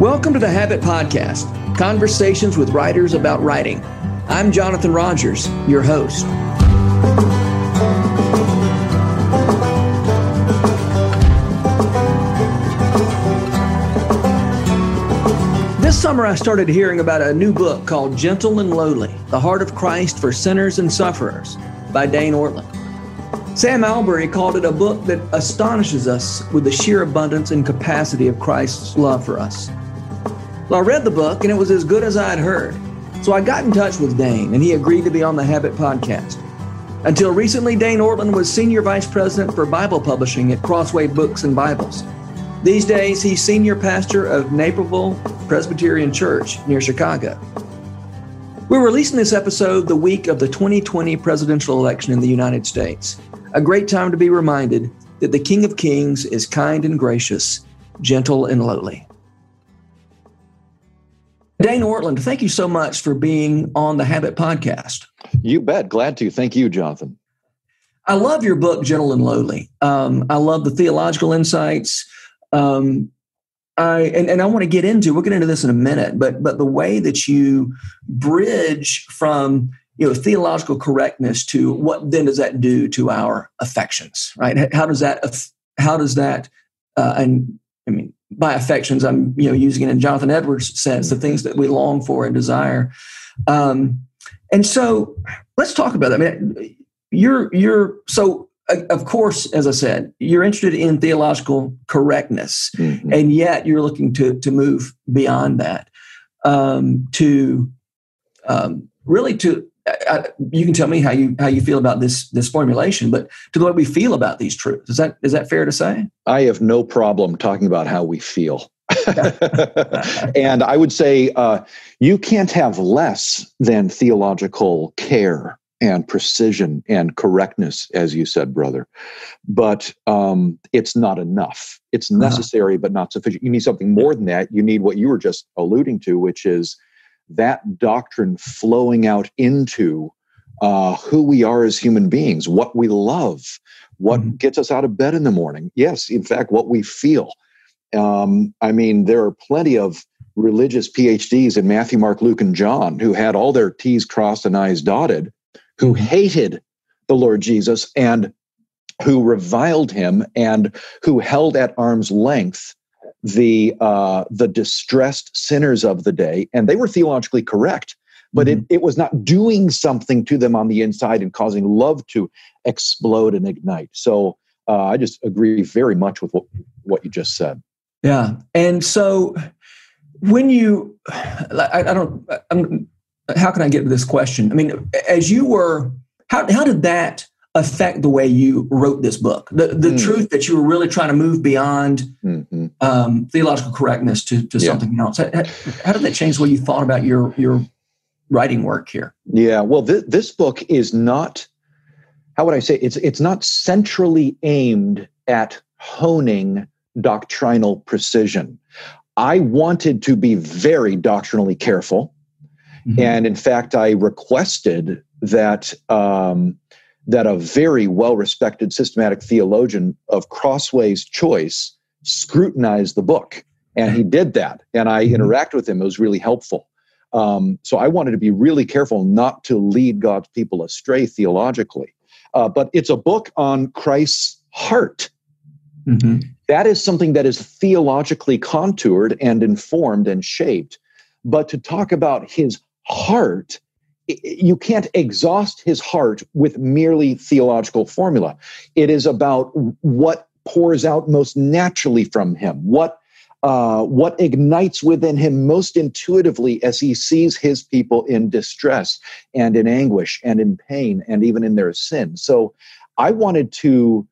Welcome to the Habit Podcast, conversations with writers about writing. I'm Jonathan Rogers, your host. This summer, I started hearing about a new book called Gentle and Lowly The Heart of Christ for Sinners and Sufferers by Dane Ortlund. Sam Allberry called it a book that astonishes us with the sheer abundance and capacity of Christ's love for us. Well, I read the book and it was as good as I'd heard. So I got in touch with Dane and he agreed to be on the Habit podcast. Until recently, Dane Ortlund was Senior Vice President for Bible Publishing at Crossway Books and Bibles. These days, he's Senior Pastor of Naperville Presbyterian Church near Chicago. We're releasing this episode the week of the 2020 presidential election in the United States. A great time to be reminded that the King of Kings is kind and gracious, gentle and lowly. Dane Ortlund, thank you so much for being on the Habit Podcast. You bet. Glad to. Thank you, Jonathan. I love your book, Gentle and Lowly. Um, I love the theological insights. Um, I and, and I want to get into. We'll get into this in a minute, but but the way that you bridge from you know theological correctness to what then does that do to our affections, right? How does that how does that uh, and I mean by affections, I'm you know using it in Jonathan Edwards' sense, the things that we long for and desire. Um, and so let's talk about that. I mean, you're you're so of course, as I said, you're interested in theological correctness, mm-hmm. and yet you're looking to to move beyond that um, to um, really to I, you can tell me how you how you feel about this this formulation, but to the way we feel about these truths is that is that fair to say? I have no problem talking about how we feel. and I would say uh, you can't have less than theological care and precision and correctness, as you said, brother. But um, it's not enough. It's uh-huh. necessary, uh-huh. but not sufficient. You need something more than that. You need what you were just alluding to, which is that doctrine flowing out into uh, who we are as human beings, what we love, what mm-hmm. gets us out of bed in the morning. Yes, in fact, what we feel. Um, I mean, there are plenty of religious PhDs in Matthew, Mark, Luke, and John who had all their T's crossed and I's dotted, who mm-hmm. hated the Lord Jesus and who reviled him and who held at arm's length the uh, the distressed sinners of the day, and they were theologically correct, but mm-hmm. it, it was not doing something to them on the inside and causing love to explode and ignite. So uh, I just agree very much with what, what you just said. Yeah, and so when you, I, I don't, I'm, how can I get to this question? I mean, as you were, how how did that affect the way you wrote this book? The the mm. truth that you were really trying to move beyond mm-hmm. um, theological correctness to, to yeah. something else. How, how, did that change the way you thought about your your writing work here? Yeah, well, th- this book is not. How would I say it's it's not centrally aimed at honing doctrinal precision. I wanted to be very doctrinally careful. Mm-hmm. And in fact, I requested that um, that a very well respected systematic theologian of Crossway's choice scrutinized the book. And he did that. And I mm-hmm. interacted with him. It was really helpful. Um, so I wanted to be really careful not to lead God's people astray theologically. Uh, but it's a book on Christ's heart. Mm-hmm. That is something that is theologically contoured and informed and shaped. But to talk about his heart you can't exhaust his heart with merely theological formula. It is about what pours out most naturally from him, what uh, what ignites within him most intuitively as he sees his people in distress and in anguish and in pain and even in their sin. So, I wanted to.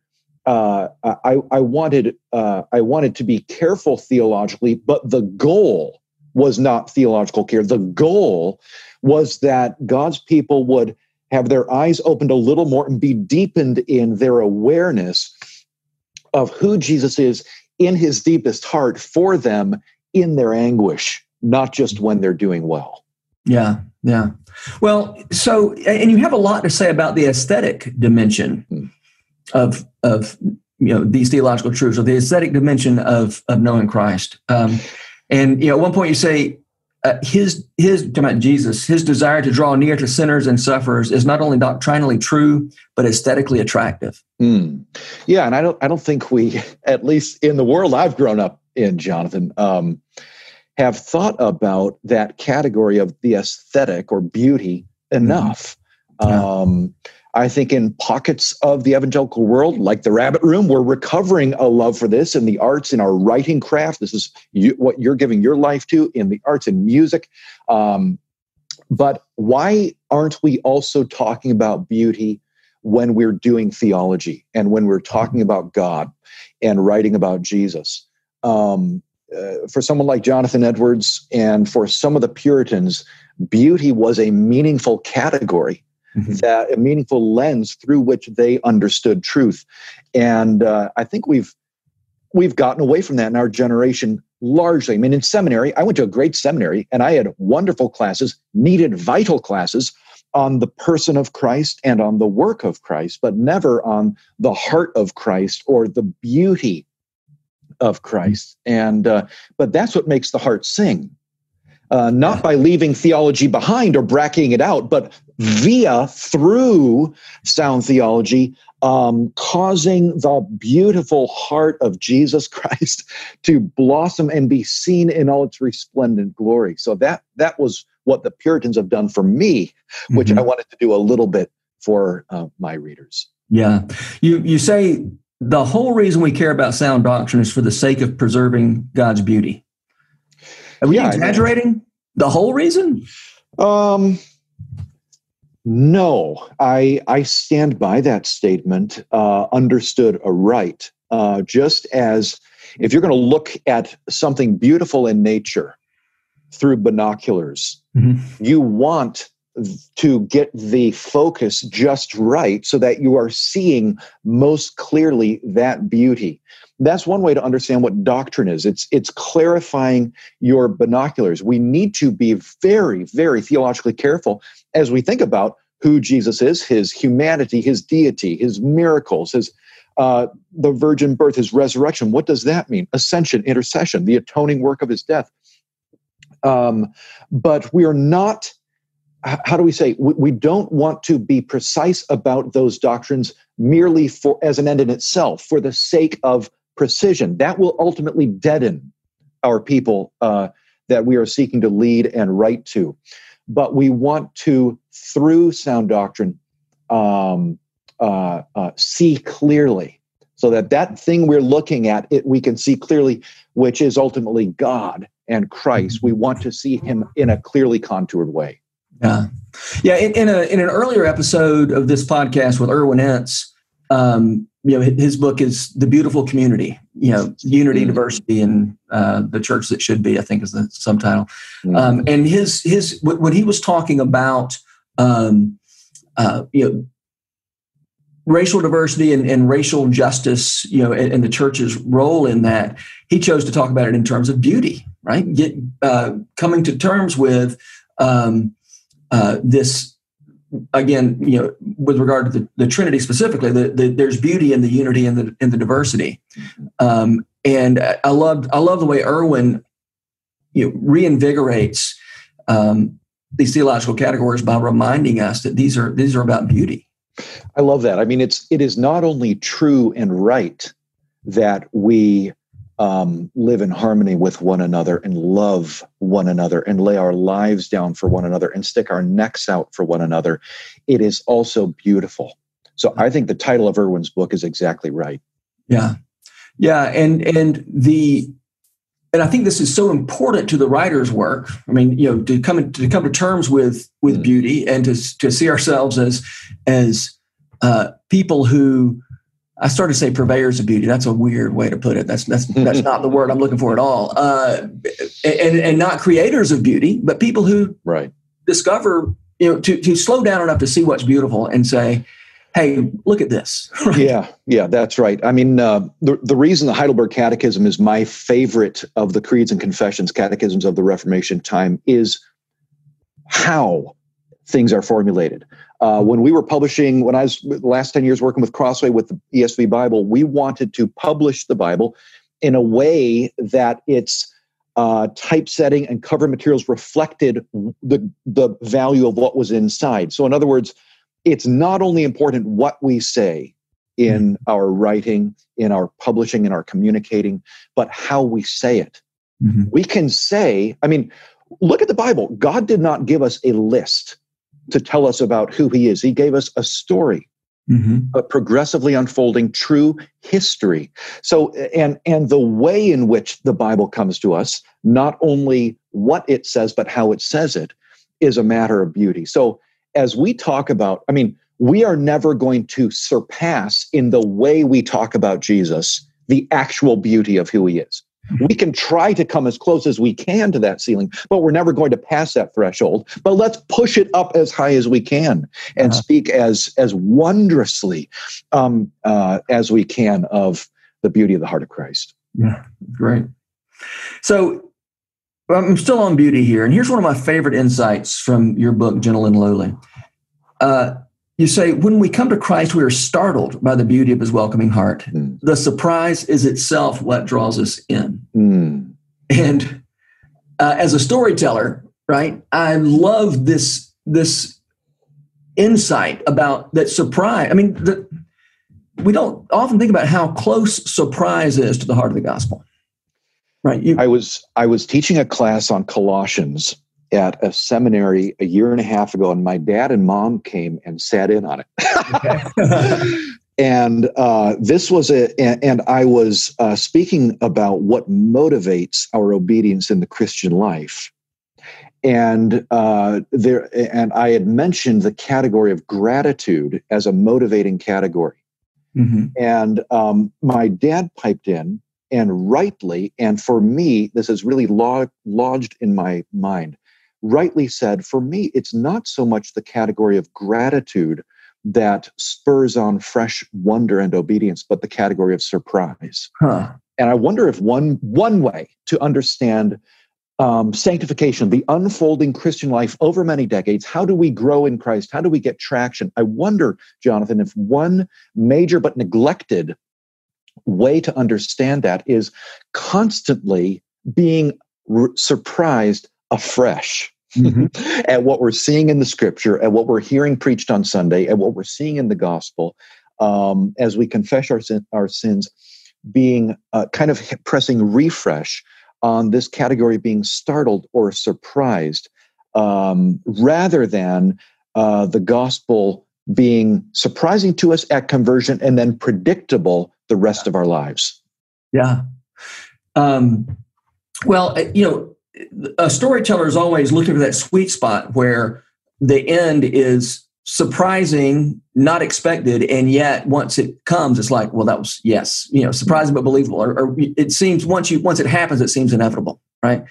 Uh, I, I wanted uh, I wanted to be careful theologically, but the goal was not theological care. The goal was that God's people would have their eyes opened a little more and be deepened in their awareness of who Jesus is in his deepest heart for them in their anguish, not just when they're doing well. Yeah, yeah. Well, so and you have a lot to say about the aesthetic dimension hmm. of of you know these theological truths, or the aesthetic dimension of of knowing Christ. Um, And you know, at one point you say uh, his his about Jesus, his desire to draw near to sinners and sufferers is not only doctrinally true but aesthetically attractive. Mm. Yeah, and I don't I don't think we, at least in the world I've grown up in, Jonathan, um, have thought about that category of the aesthetic or beauty enough. Mm-hmm. Yeah. Um, I think in pockets of the evangelical world, like the Rabbit Room, we're recovering a love for this in the arts, in our writing craft. This is you, what you're giving your life to in the arts and music. Um, but why aren't we also talking about beauty when we're doing theology and when we're talking about God and writing about Jesus? Um, uh, for someone like Jonathan Edwards and for some of the Puritans, beauty was a meaningful category mm-hmm. that a meaningful lens through which they understood truth. And uh, I think we've we've gotten away from that in our generation largely. I mean, in seminary, I went to a great seminary and I had wonderful classes, needed vital classes on the person of Christ and on the work of Christ, but never on the heart of Christ or the beauty of Christ. And uh, but that's what makes the heart sing uh, not by leaving theology behind or bracketing it out, but via, through sound theology, um, causing the beautiful heart of Jesus Christ to blossom and be seen in all its resplendent glory. So that that was what the Puritans have done for me, which mm-hmm. I wanted to do a little bit for uh, my readers. Yeah, you you say the whole reason we care about sound doctrine is for the sake of preserving God's beauty. Are we yeah, exaggerating the whole reason? Um, no, I I stand by that statement. Uh, understood aright. Uh, just as if you're going to look at something beautiful in nature through binoculars, mm-hmm. you want to get the focus just right so that you are seeing most clearly that beauty. That's one way to understand what doctrine is. It's it's clarifying your binoculars. We need to be very very theologically careful as we think about who jesus is his humanity his deity his miracles his uh, the virgin birth his resurrection. What does that mean? Ascension intercession the atoning work of his death. Um, but we are not how do we say we don't want to be precise about those doctrines merely for as an end in itself for the sake of precision. That will ultimately deaden our people uh, that we are seeking to lead and write to. But we want to, through sound doctrine, um, uh, uh, see clearly, so that that thing we're looking at, it we can see clearly, which is ultimately God and Christ. We want to see Him in a clearly contoured way. Yeah, yeah. In, in a in an earlier episode of this podcast with Irwyn Ince, um, you know, his book is the beautiful community. You know, unity, mm-hmm. diversity, and uh, the church that should be. I think is the subtitle. Mm-hmm. Um, and his his when he was talking about um, uh, you know racial diversity and, and, racial justice, you know, and, and, the church's role in that, he chose to talk about it in terms of beauty, right? Get uh, coming to terms with um, uh, this again, you know, with regard to the, the Trinity specifically, the, the, there's beauty in the unity and the in the diversity. Um, and I love I love the way Irwyn you know, reinvigorates um, these theological categories by reminding us that these are these are about beauty. I love that. I mean, it's it is not only true and right that we um, live in harmony with one another and love one another and lay our lives down for one another and stick our necks out for one another, it is also beautiful. So I think the title of Irwyn's book is exactly right. Yeah. Yeah. And and the and I think this is so important to the writer's work. I mean, you know, to come to come to terms with with mm. beauty and to to see ourselves as as uh, people who I started to say purveyors of beauty. That's a weird way to put it. That's that's that's not the word I'm looking for at all. Uh, and and not creators of beauty, but people who right discover you know to to slow down enough to see what's beautiful and say, hey, look at this. Yeah, yeah, that's right. I mean, uh, the the reason the Heidelberg Catechism is my favorite of the creeds and confessions, catechisms of the Reformation time, is how things are formulated. Uh, when we were publishing, when I was the last 10 years working with Crossway with the ESV Bible, we wanted to publish the Bible in a way that it's uh, typesetting and cover materials reflected the, the value of what was inside. So, in other words, it's not only important what we say in mm-hmm. our writing, in our publishing, in our communicating, but how we say it. Mm-hmm. We can say, I mean, look at the Bible. God did not give us a list to tell us about who He is, He gave us a story mm-hmm. but progressively unfolding true history. So, and and the way in which the Bible comes to us, not only what it says, but how it says it, is a matter of beauty. So, as we talk about, I mean, we are never going to surpass in the way we talk about Jesus the actual beauty of who he is. We can try to come as close as we can to that ceiling, but we're never going to pass that threshold. But let's push it up as high as we can and uh-huh. speak as as wondrously um, uh, as we can of the beauty of the heart of Christ. Yeah, great. So I'm still on beauty here, and here's one of my favorite insights from your book, Gentle and Lowly. Uh, you say, when we come to Christ, we are startled by the beauty of his welcoming heart. Mm. The surprise is itself what draws us in. Mm. And uh, as a storyteller, right, I love this, this insight about that surprise. I mean, the, we don't often think about how close surprise is to the heart of the gospel. Right. You, I was I was teaching a class on Colossians at a seminary a year and a half ago, and my dad and mom came and sat in on it. and uh, this was a, and I was uh, speaking about what motivates our obedience in the Christian life. And uh, there, and I had mentioned the category of gratitude as a motivating category. Mm-hmm. And um, my dad piped in, and rightly, and for me, this is really lodged in my mind rightly said, for me, it's not so much the category of gratitude that spurs on fresh wonder and obedience, but the category of surprise. Huh. And I wonder if one one way to understand um, sanctification, the unfolding Christian life over many decades, how do we grow in Christ? How do we get traction? I wonder, Jonathan, if one major but neglected way to understand that is constantly being r- surprised afresh mm-hmm. at what we're seeing in the scripture, at what we're hearing preached on Sunday, at what we're seeing in the gospel, um, as we confess our, sin, our sins, being uh, kind of pressing refresh on this category being startled or surprised um, rather than uh, the gospel being surprising to us at conversion and then predictable the rest of our lives. Yeah. Um, well, uh, you know, a storyteller is always looking for that sweet spot where the end is surprising, not expected, and yet once it comes, it's like, well, that was yes, you know, surprising but believable. Or, or it seems once you once it happens, it seems inevitable, right?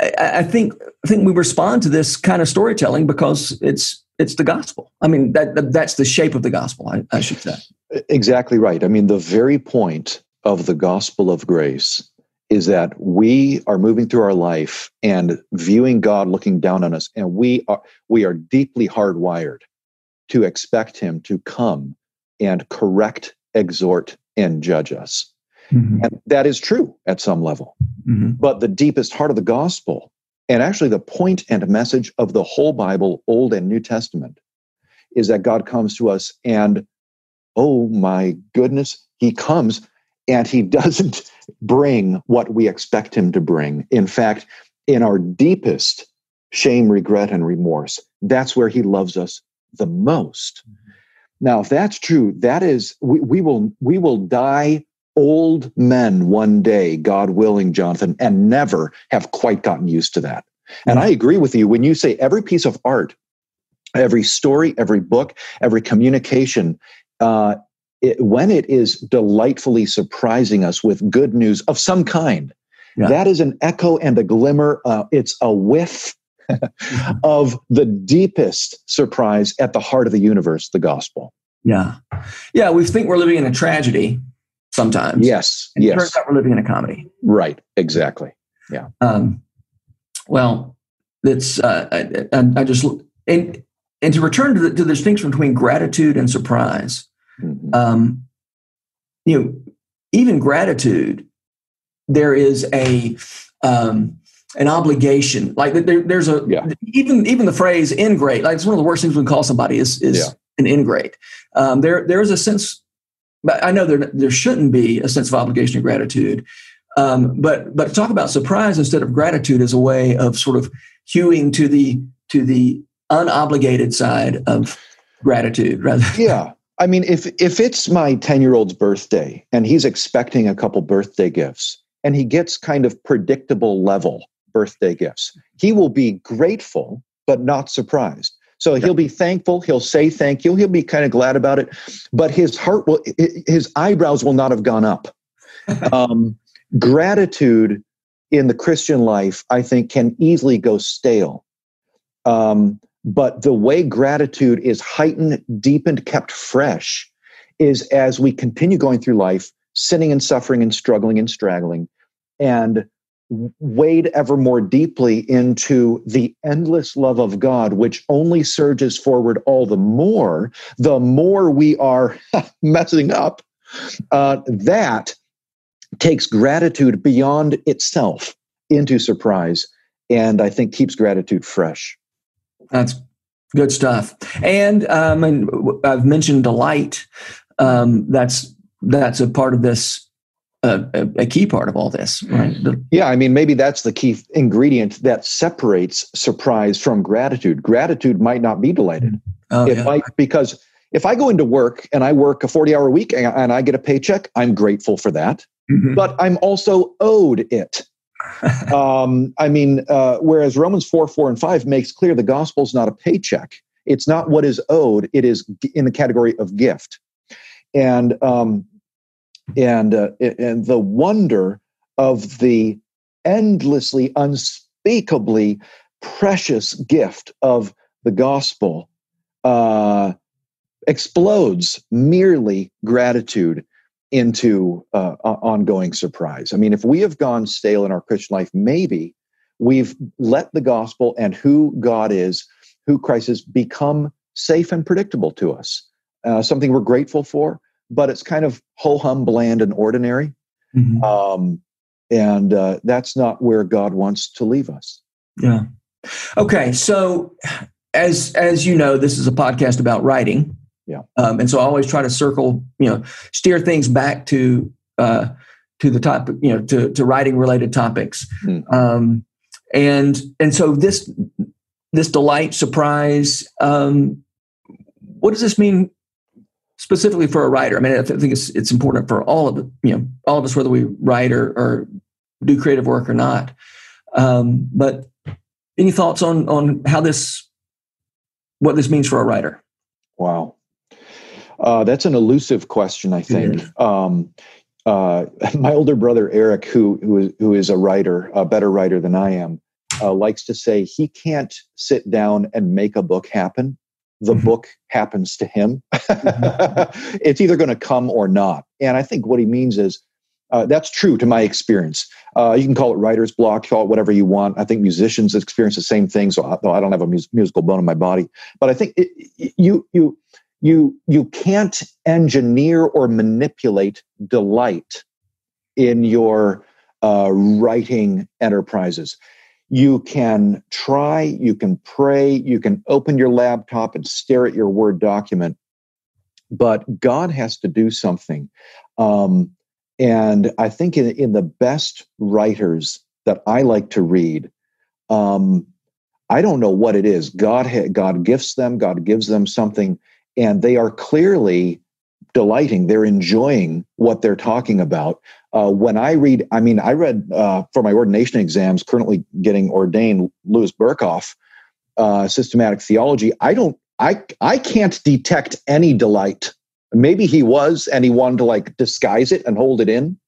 I, I, think I think we respond to this kind of storytelling because it's it's the gospel. I mean, that that's the shape of the gospel. I, I should say. Exactly right. I mean, the very point of the gospel of grace is that we are moving through our life and viewing God looking down on us, and we are we are deeply hardwired to expect Him to come and correct, exhort, and judge us. Mm-hmm. And that is true at some level. Mm-hmm. But the deepest heart of the gospel, and actually the point and message of the whole Bible, Old and New Testament, is that God comes to us and, oh my goodness, He comes and he doesn't bring what we expect him to bring. In fact, in our deepest shame, regret, and remorse, that's where he loves us the most. Mm-hmm. Now, if that's true, that is we, we will we will die old men one day, God willing, Jonathan, and never have quite gotten used to that. And mm-hmm. I agree with you when you say every piece of art, every story, every book, every communication uh, it, when it is delightfully surprising us with good news of some kind, yeah. that is an echo and a glimmer. Uh, it's a whiff of the deepest surprise at the heart of the universe, the gospel. Yeah. Yeah. We think we're living in a tragedy sometimes. Yes. And yes. Turns out we're living in a comedy. Right. Exactly. Yeah. Um, well, it's, uh, I, I, I, just, and, and to return to the, to the distinction between gratitude and surprise, Mm-hmm. Um, you know, even gratitude there is a um, an obligation. Like there, there's a yeah. even even the phrase ingrate. Like it's one of the worst things we can call somebody is is yeah. an ingrate. Um, there there is a sense, but I know there there shouldn't be a sense of obligation and gratitude. Um, but but talk about surprise instead of gratitude as a way of sort of hewing to the to the unobligated side of gratitude rather. Yeah. I mean, if if it's my 10 year old's birthday and he's expecting a couple birthday gifts and he gets kind of predictable level birthday gifts, he will be grateful but not surprised. So he'll be thankful. He'll say thank you. He'll be kind of glad about it, but his heart will, his eyebrows will not have gone up. Um, gratitude in the Christian life, I think, can easily go stale. Um, but the way gratitude is heightened, deepened, kept fresh is as we continue going through life, sinning and suffering and struggling and straggling, and wade ever more deeply into the endless love of God, which only surges forward all the more, the more we are messing up. Uh, that takes gratitude beyond itself into surprise, and I think keeps gratitude fresh. That's good stuff. And um, and I've mentioned delight. Um, that's that's a part of this. Uh, a, key part of all this, right? Yeah, I mean, maybe that's the key ingredient that separates surprise from gratitude. Gratitude might not be delighted. Oh, it yeah. might because if I go into work and I work a 40 hour week and I get a paycheck, I'm grateful for that. Mm-hmm. But I'm also owed it. um, I mean, uh, whereas Romans 4, 4, and 5 makes clear the gospel is not a paycheck. It's not what is owed, it is in the category of gift. And, um, and, uh, and the wonder of the endlessly, unspeakably precious gift of the gospel uh, explodes merely gratitude into uh, ongoing surprise. I mean, if we have gone stale in our Christian life, maybe we've let the gospel and who God is, who Christ is, become safe and predictable to us. Uh, something we're grateful for, but it's kind of ho hum, bland, and ordinary. Mm-hmm. Um, and uh, that's not where God wants to leave us. Yeah. Okay. So, as as you know, this is a podcast about writing. Yeah. Um, and so I always try to circle, you know, steer things back to uh, to the topic, you know, to, to writing related topics. Mm. Um, and and so this this delight, surprise, um, what does this mean specifically for a writer? I mean, I think it's it's important for all of it, you know, all of us, whether we write or, or do creative work or not. Um, but any thoughts on on how this what this means for a writer? Wow. Uh, that's an elusive question, I think. Mm-hmm. Um, uh, my older brother Eric, who who is, who is a writer, a better writer than I am, uh, likes to say he can't sit down and make a book happen. The mm-hmm. book happens to him. mm-hmm. it's either going to come or not. And I think what he means is uh, that's true to my experience. Uh, you can call it writer's block, call it whatever you want. I think musicians experience the same thing. So, though I don't have a mus- musical bone in my body, but I think it, you you you you can't engineer or manipulate delight in your uh, writing enterprises. You can try you can pray you can open your laptop and stare at your word document but god has to do something. Um, and i think in, in the best writers that i like to read um, i don't know what it is. God ha- god gifts them god gives them something and they are clearly delighting they're enjoying what they're talking about. Uh, when i read i mean i read uh, for my ordination exams currently getting ordained louis berkhof uh, systematic theology i don't i i can't detect any delight. Maybe he was and he wanted to like disguise it and hold it in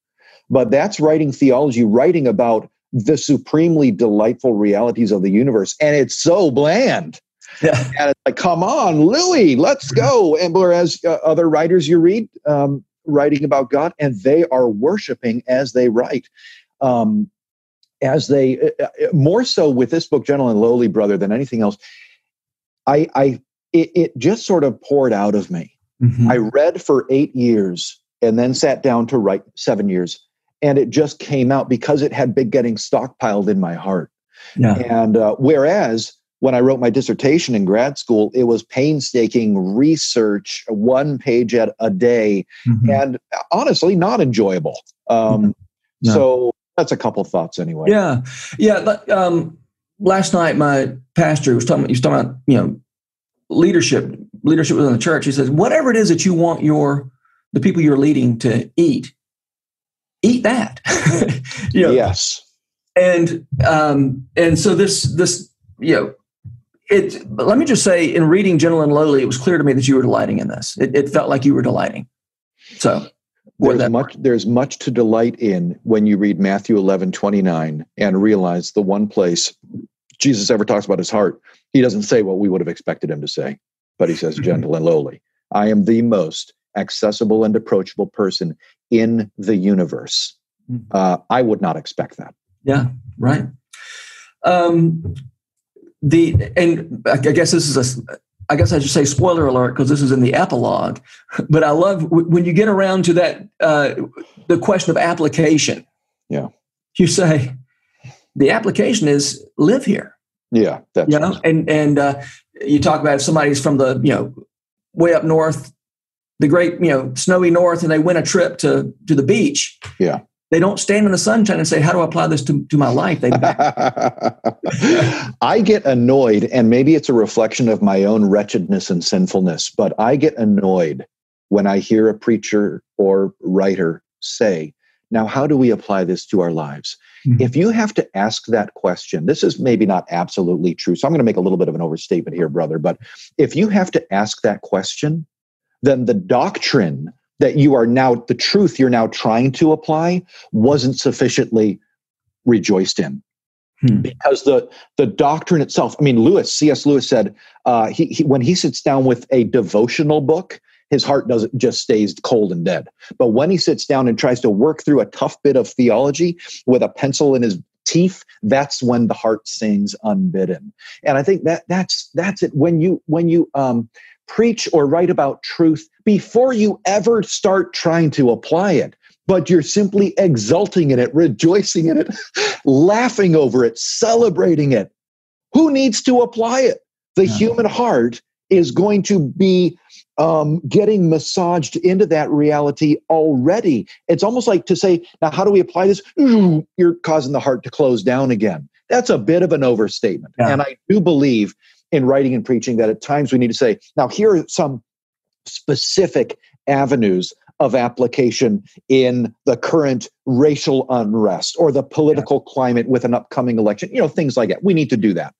but that's writing theology writing about the supremely delightful realities of the universe and it's so bland yeah. And it's like, come on, Louis, let's go. And whereas uh, other writers you read um, writing about God, and they are worshiping as they write. Um, as they uh, uh, more so with this book, Gentle and Lowly, brother, than anything else. I, I, it, it just sort of poured out of me. Mm-hmm. I read for eight years and then sat down to write seven years and it just came out because it had been getting stockpiled in my heart. Yeah. And uh, whereas when I wrote my dissertation in grad school, it was painstaking research, one page at a day, mm-hmm. and honestly, not enjoyable. Um, yeah. So that's a couple thoughts anyway. Yeah, yeah. Um, last night, my pastor was talking. He was talking about you know leadership. Leadership within the church. He says, whatever it is that you want your the people you're leading to eat, eat that. you know? Yes. And um, and so this this you know it. Let me just say, in reading Gentle and Lowly, it was clear to me that you were delighting in this. It, it felt like you were delighting. So there's much there's much to delight in when you read Matthew 11, 29 and realize the one place Jesus ever talks about his heart, he doesn't say what we would have expected him to say, but he says gentle and lowly. I am the most accessible and approachable person in the universe. Hmm. Uh, I would not expect that. Yeah, right. Um, the and I guess this is a I guess I should say spoiler alert because this is in the epilogue. But I love when you get around to that uh, the question of application. Yeah, you say the application is live here. Yeah, that's you know, and and uh, you talk about if somebody's from the you know way up north, the great you know snowy north, and they win a trip to to the beach. Yeah, they don't stand in the sunshine and say, "How do I apply this to, to my life?" They I get annoyed, and maybe it's a reflection of my own wretchedness and sinfulness, but I get annoyed when I hear a preacher or writer say, "Now, how do we apply this to our lives?" Mm-hmm. If you have to ask that question, this is maybe not absolutely true. So I'm going to make a little bit of an overstatement here, brother. But if you have to ask that question, then the doctrine that you are now the truth you're now trying to apply wasn't sufficiently rejoiced in. Hmm. because the the doctrine itself i mean lewis cs lewis said uh, he, he, when he sits down with a devotional book his heart doesn't just stays cold and dead. But when he sits down and tries to work through a tough bit of theology with a pencil in his teeth that's when the heart sings unbidden. And i think that that's that's it. When you when you um preach or write about truth before you ever start trying to apply it, but you're simply exulting in it, rejoicing in it, laughing over it, celebrating it. Who needs to apply it? The yeah. human heart is going to be um, getting massaged into that reality already. It's almost like to say, now, how do we apply this? You're causing the heart to close down again. That's a bit of an overstatement. Yeah. And I do believe in writing and preaching that at times we need to say, now, here are some specific avenues of application in the current racial unrest or the political yeah. climate with an upcoming election, you know, things like that. We need to do that.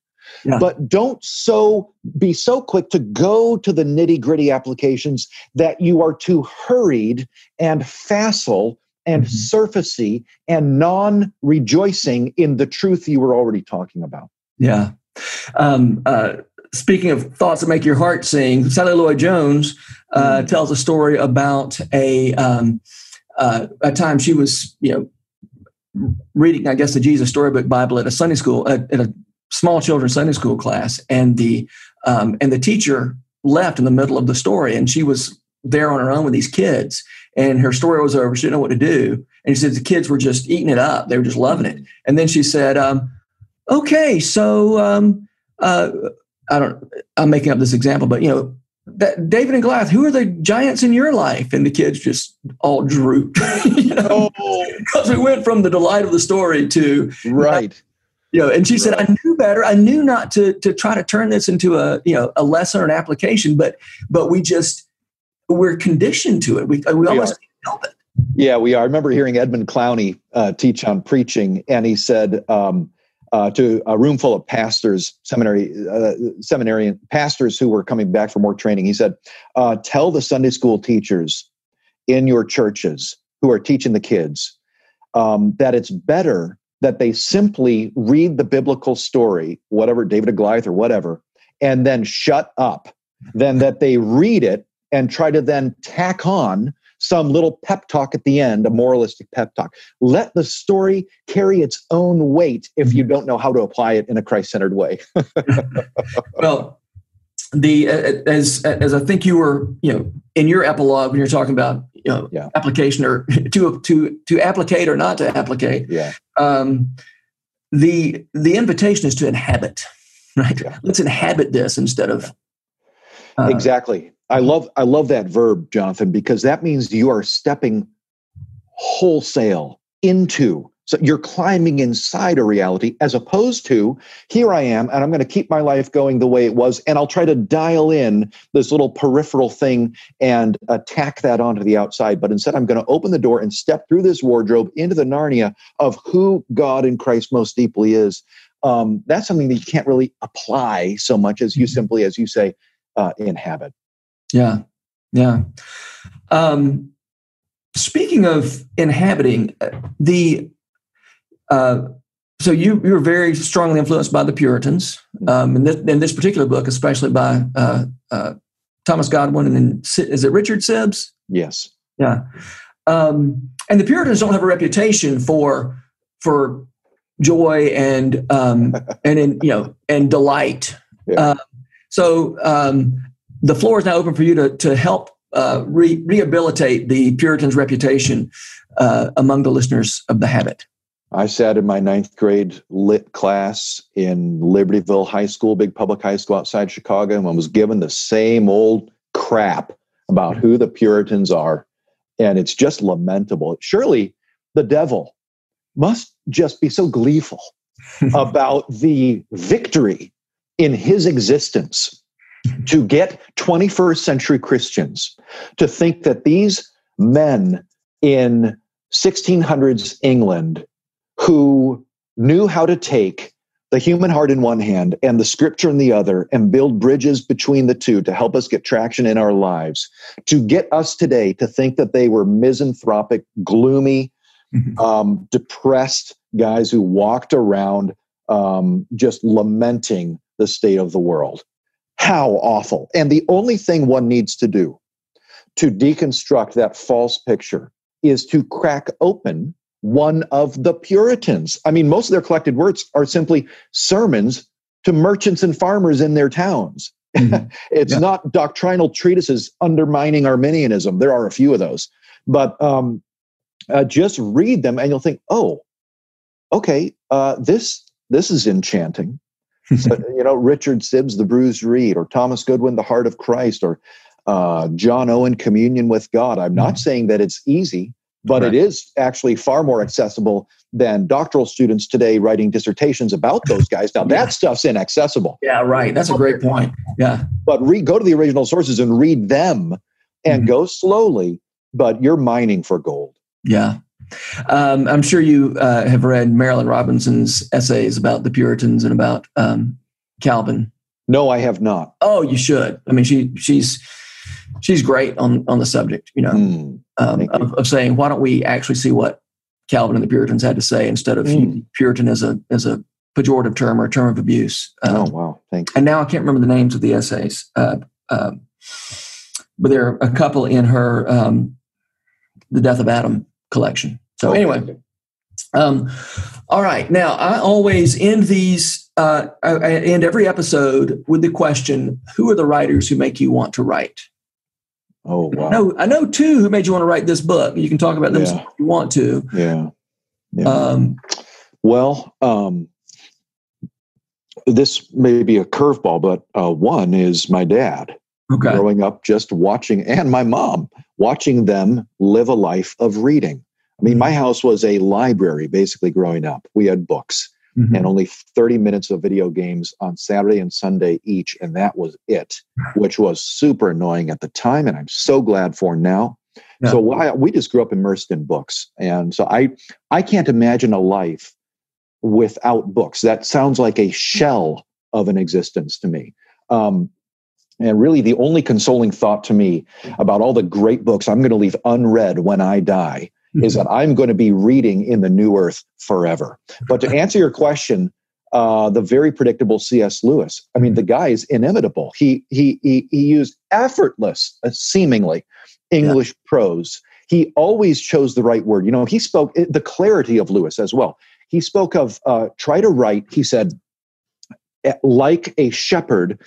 Yeah. But don't so be so quick to go to the nitty gritty applications that you are too hurried and facile and mm-hmm. surfacey and non rejoicing in the truth you were already talking about. Yeah. Um, uh, speaking of thoughts that make your heart sing, Sally Lloyd Jones uh, mm. tells a story about a um, uh, a time she was, you know, reading, I guess, the Jesus Storybook Bible at a Sunday school at, at a small children's Sunday school class, and the um, and the teacher left in the middle of the story, and she was there on her own with these kids, and her story was over. She didn't know what to do, and she said the kids were just eating it up; they were just loving it. And then she said, um, "Okay, so." Um, uh, I don't, I'm making up this example, but you know, that David and Goliath, who are the giants in your life? And the kids just all drooped, you know, because oh. we went from the delight of the story to right. You know, and she right. said, I knew better. I knew not to to try to turn this into a you know a lesson or an application, but but we just we're conditioned to it. We we almost help it. Yeah, we are. I remember hearing Edmund Clowney uh, teach on preaching, and he said, um, uh, to a room full of pastors, seminary, uh, pastors who were coming back for more training. He said, uh, "Tell the Sunday school teachers in your churches who are teaching the kids um, that it's better that they simply read the biblical story, whatever David and Goliath or whatever, and then shut up, than that they read it and try to then tack on." Some little pep talk at the end, a moralistic pep talk. Let the story carry its own weight if you mm-hmm. don't know how to apply it in a Christ centered way. well, the as as I think you were you know in your epilogue when you're talking about you know yeah. application or to to to applicate or not to applicate. Yeah. Um, the the invitation is to inhabit, right? Yeah. Let's inhabit this instead of uh, exactly. I love I love that verb, Jonathan, because that means you are stepping wholesale into so you're climbing inside a reality as opposed to here I am, and I'm going to keep my life going the way it was, and I'll try to dial in this little peripheral thing and attack that onto the outside. But instead, I'm going to open the door and step through this wardrobe into the Narnia of who God in Christ most deeply is. Um, that's something that you can't really apply so much as you mm-hmm. simply, as you say, uh, inhabit. Yeah, yeah. Um, speaking of inhabiting, uh, the uh, so you you were very strongly influenced by the Puritans, um, in, this, in this particular book, especially by uh, uh, Thomas Goodwin and then is it Richard Sibbes? Yes. Yeah. Um, and the Puritans don't have a reputation for for joy and um, and in, you know and delight. Yeah. Uh, so um, the floor is now open for you to to help uh, re- rehabilitate the Puritans' reputation uh, among the listeners of the Habit. I sat in my ninth grade lit class in Libertyville High School, big public high school outside Chicago, and was given the same old crap about who the Puritans are. And it's just lamentable. Surely the devil must just be so gleeful about the victory in his existence to get 21st century Christians to think that these men in 1600s England who knew how to take the human heart in one hand and the scripture in the other and build bridges between the two to help us get traction in our lives, to get us today to think that they were misanthropic, gloomy, mm-hmm. um, depressed guys who walked around um, just lamenting the state of the world. How awful. And the only thing one needs to do to deconstruct that false picture is to crack open one of the Puritans. I mean, most of their collected works are simply sermons to merchants and farmers in their towns. Mm-hmm. it's yeah. not doctrinal treatises undermining Arminianism. There are a few of those, but um, uh, just read them and you'll think, oh, okay, uh, this this is enchanting. so, you know, Richard Sibbes, The Bruised Reed, or Thomas Goodwin, The Heart of Christ, or uh, John Owen, Communion with God. I'm not mm-hmm. saying that it's easy but right. it is actually far more accessible than doctoral students today writing dissertations about those guys. Now yeah. that stuff's inaccessible. Yeah, right. That's a great point. Yeah. But read, go to the original sources and read them and mm-hmm. go slowly, but you're mining for gold. Yeah. Um, I'm sure you uh, have read Marilynne Robinson's essays about the Puritans and about um, Calvin. No, I have not. Oh, you should. I mean, she she's she's great on on the subject. You know, mm um, of, of, saying, why don't we actually see what Calvin and the Puritans had to say instead of mm. Puritan as a as a pejorative term or a term of abuse. Um, oh wow, thank you. And now I can't remember the names of the essays, uh, uh, but there are a couple in her um, the Death of Adam collection. So anyway, um, all right. Now I always end these. Uh, I end every episode with the question: Who are the writers who make you want to write? Oh wow! I know, I know two who made you want to write this book. You can talk about them yeah. if you want to. Yeah. yeah. Um, well, um, this may be a curveball, but uh, one is my dad. Okay. Growing up, just watching, and my mom watching them live a life of reading. I mean, my mm-hmm. house was a library basically growing up. We had books mm-hmm. and only 30 minutes of video games on Saturday and Sunday each. And that was it, which was super annoying at the time. And I'm so glad for now. Yeah. So I, we just grew up immersed in books. And so I, I can't imagine a life without books. That sounds like a shell of an existence to me. Um, and really, the only consoling thought to me about all the great books I'm going to leave unread when I die is that I'm going to be reading in the new earth forever. But to answer your question, uh, the very predictable C.S. Lewis. I mean, the guy is inimitable. He he he, he used effortless, uh, seemingly, English yeah. prose. He always chose the right word. You know, he spoke the clarity of Lewis as well. He spoke of uh, try to write. He said, eh, like a shepherd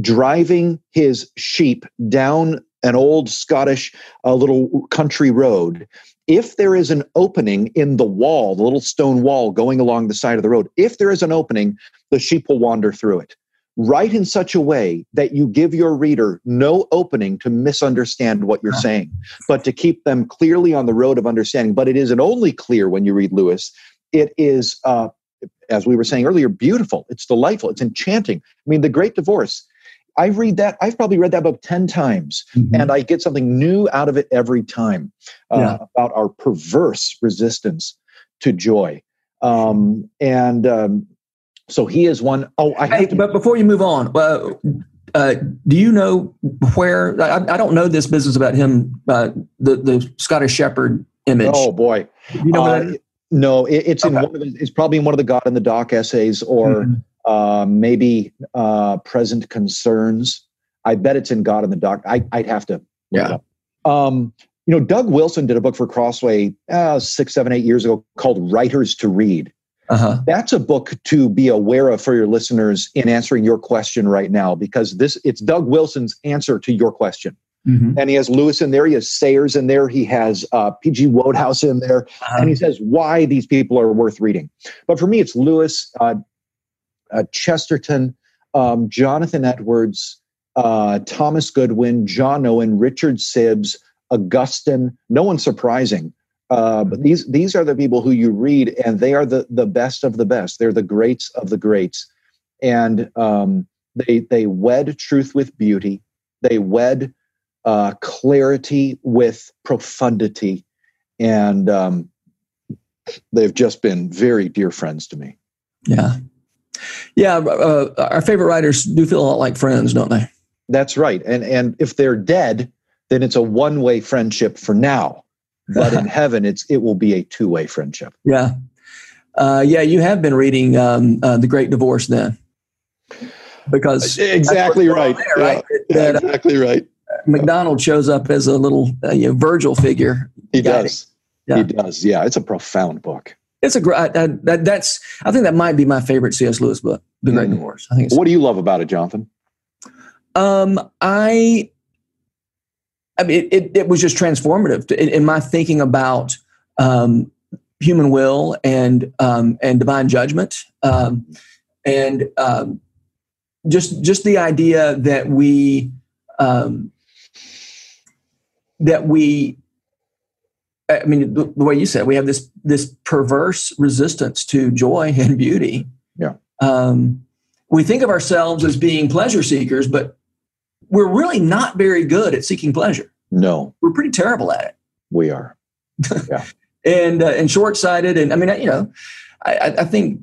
driving his sheep down an old Scottish uh, little country road. If there is an opening in the wall, the little stone wall going along the side of the road, if there is an opening, the sheep will wander through it. Write in such a way that you give your reader no opening to misunderstand what you're saying, but to keep them clearly on the road of understanding. But it isn't only clear when you read Lewis, it is, uh, as we were saying earlier, beautiful. It's delightful. It's enchanting. I mean, The Great Divorce I read that. I've probably read that book 10 times, mm-hmm. and I get something new out of it every time uh, yeah. about our perverse resistance to joy. Um, and um, so he is one. Oh, I hey, to, but before you move on, uh, uh, do you know where? I, I, don't know this business about him, uh, the the Scottish Shepherd image. Oh boy, you know uh, No, it, it's okay. in one of the, it's probably in one of the God in the Dock essays, or mm-hmm uh, maybe uh, present concerns. I bet it's in God in the Dock. I, would have to. yeah. Um, you know, Doug Wilson did a book for Crossway uh, six, seven, eight years ago called Writers to Read. Uh-huh. That's a book to be aware of for your listeners in answering your question right now, because this it's Doug Wilson's answer to your question. Mm-hmm. And he has Lewis in there, he has Sayers in there, he has uh, P.G. Wodehouse in there, uh-huh. and he says why these people are worth reading. But for me, it's Lewis, uh, uh, Chesterton, um, Jonathan Edwards, uh, Thomas Goodwin, John Owen, Richard Sibbes, Augustine. No one surprising. Uh, but these these are the people who you read, and they are the the best of the best. They're the greats of the greats, and um, they they wed truth with beauty. They wed uh, clarity with profundity, and um, they've just been very dear friends to me. Yeah, yeah, uh, our favorite writers do feel a lot like friends, don't they? That's right. And and if they're dead, then it's a one-way friendship for now. But in heaven, it's it will be a two-way friendship. Yeah, uh, yeah. You have been reading um, uh, the Great Divorce then, because exactly right. There, right? Yeah, that, uh, exactly right. MacDonald shows up as a little uh, you know, Virgil figure. He does. Yeah. He does. Yeah, it's a profound book. It's a great. That, that's. I think that might be my favorite C.S. Lewis book, The Great mm. Divorce. I think. what do you love about it, Jonathan? Um, I. I mean, it, it, it was just transformative to, in, in, my thinking about um, human will and um, and divine judgment, um, and um, just just the idea that we um, that we I mean, the, the, way you said, we have this this perverse resistance to joy and beauty. Yeah. Um, we think of ourselves as being pleasure seekers, but we're really not very good at seeking pleasure. No, we're pretty terrible at it. We are. Yeah. and uh, and short sighted, and I mean, you know, I, I think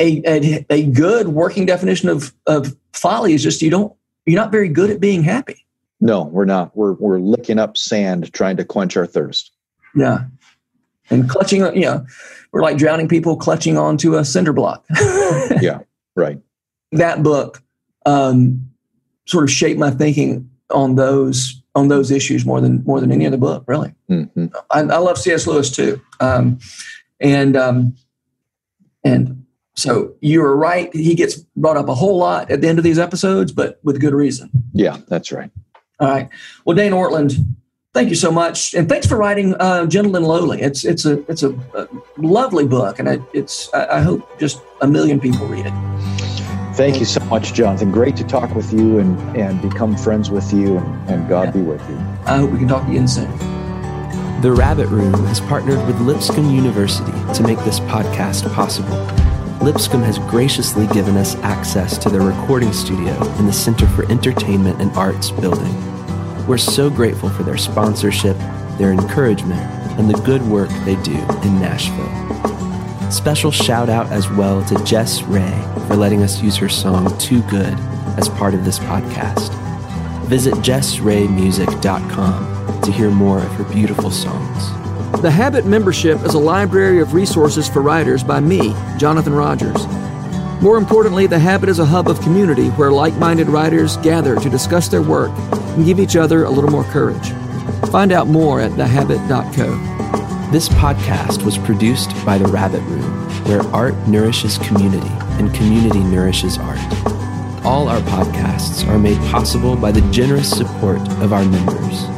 a, a, a good working definition of of folly is just you don't you're not very good at being happy. No, we're not. We're we're licking up sand trying to quench our thirst. Yeah. And clutching, you know, we're like drowning people clutching onto a cinder block. yeah, right. That book um, sort of shaped my thinking on those on those issues more than more than any other book. Really, mm-hmm. I, I, love C.S. Lewis too, um, and um, and so you are right. He gets brought up a whole lot at the end of these episodes, but with good reason. Yeah, that's right. All right. Well, Dane Ortlund, Thank you so much, and thanks for writing uh, "Gentle and Lowly." It's it's a it's a, a lovely book, and I, it's I, I hope just a million people read it. Thank you so much, Jonathan. Great to talk with you and, and become friends with you, and, and God yeah. be with you. I hope we can talk again soon. The Rabbit Room has partnered with Lipscomb University to make this podcast possible. Lipscomb has graciously given us access to their recording studio in the Center for Entertainment and Arts building. We're so grateful for their sponsorship, their encouragement, and the good work they do in Nashville. Special shout out as well to Jess Ray for letting us use her song Too Good as part of this podcast. Visit jessraymusic.com to hear more of her beautiful songs. The Habit membership is a library of resources for writers by me, Jonathan Rogers. More importantly, The Habit is a hub of community where like minded writers gather to discuss their work and give each other a little more courage. Find out more at thehabit.co. This podcast was produced by The Rabbit Room where art nourishes community and community nourishes art. All our podcasts are made possible by the generous support of our members.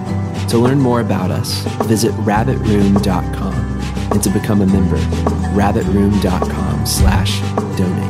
To learn more about us, visit rabbitroom.com and to become a member, rabbitroom.com slash donate.